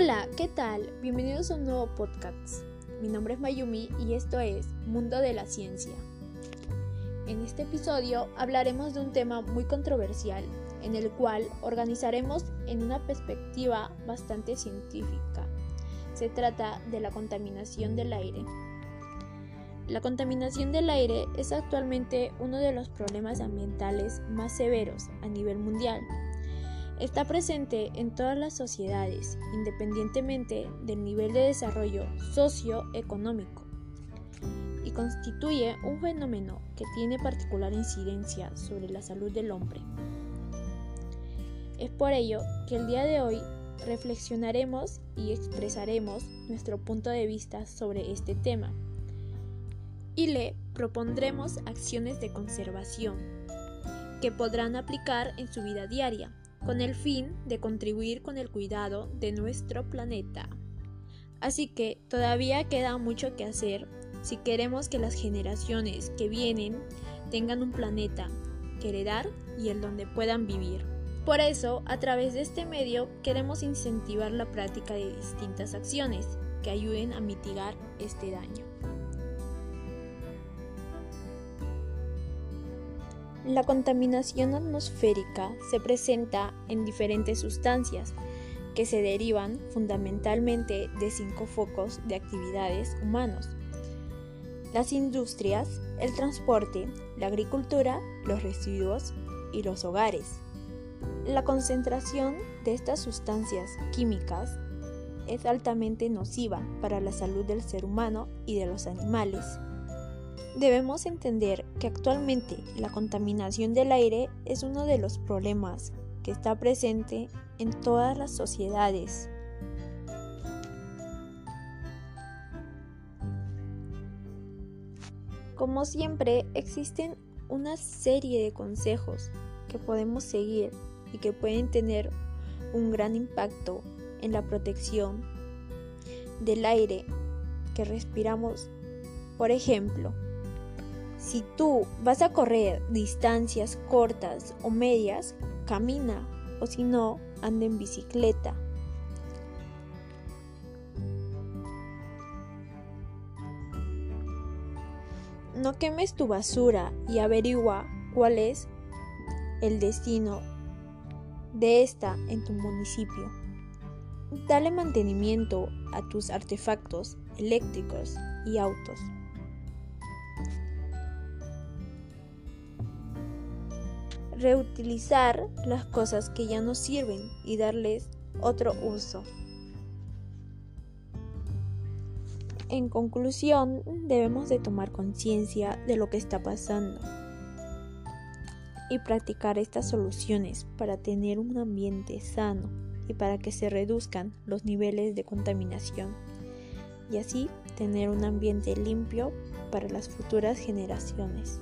Hola, ¿qué tal? Bienvenidos a un nuevo podcast. Mi nombre es Mayumi y esto es Mundo de la Ciencia. En este episodio hablaremos de un tema muy controversial, en el cual organizaremos en una perspectiva bastante científica. Se trata de la contaminación del aire. La contaminación del aire es actualmente uno de los problemas ambientales más severos a nivel mundial. Está presente en todas las sociedades, independientemente del nivel de desarrollo socioeconómico, y constituye un fenómeno que tiene particular incidencia sobre la salud del hombre. Es por ello que el día de hoy reflexionaremos y expresaremos nuestro punto de vista sobre este tema y le propondremos acciones de conservación que podrán aplicar en su vida diaria con el fin de contribuir con el cuidado de nuestro planeta. Así que todavía queda mucho que hacer si queremos que las generaciones que vienen tengan un planeta que heredar y el donde puedan vivir. Por eso, a través de este medio queremos incentivar la práctica de distintas acciones que ayuden a mitigar este daño. La contaminación atmosférica se presenta en diferentes sustancias que se derivan fundamentalmente de cinco focos de actividades humanos. Las industrias, el transporte, la agricultura, los residuos y los hogares. La concentración de estas sustancias químicas es altamente nociva para la salud del ser humano y de los animales. Debemos entender que actualmente la contaminación del aire es uno de los problemas que está presente en todas las sociedades. Como siempre, existen una serie de consejos que podemos seguir y que pueden tener un gran impacto en la protección del aire que respiramos. Por ejemplo, si tú vas a correr distancias cortas o medias, camina o si no, anda en bicicleta. No quemes tu basura y averigua cuál es el destino de esta en tu municipio. Dale mantenimiento a tus artefactos eléctricos y autos. Reutilizar las cosas que ya no sirven y darles otro uso. En conclusión, debemos de tomar conciencia de lo que está pasando y practicar estas soluciones para tener un ambiente sano y para que se reduzcan los niveles de contaminación y así tener un ambiente limpio para las futuras generaciones.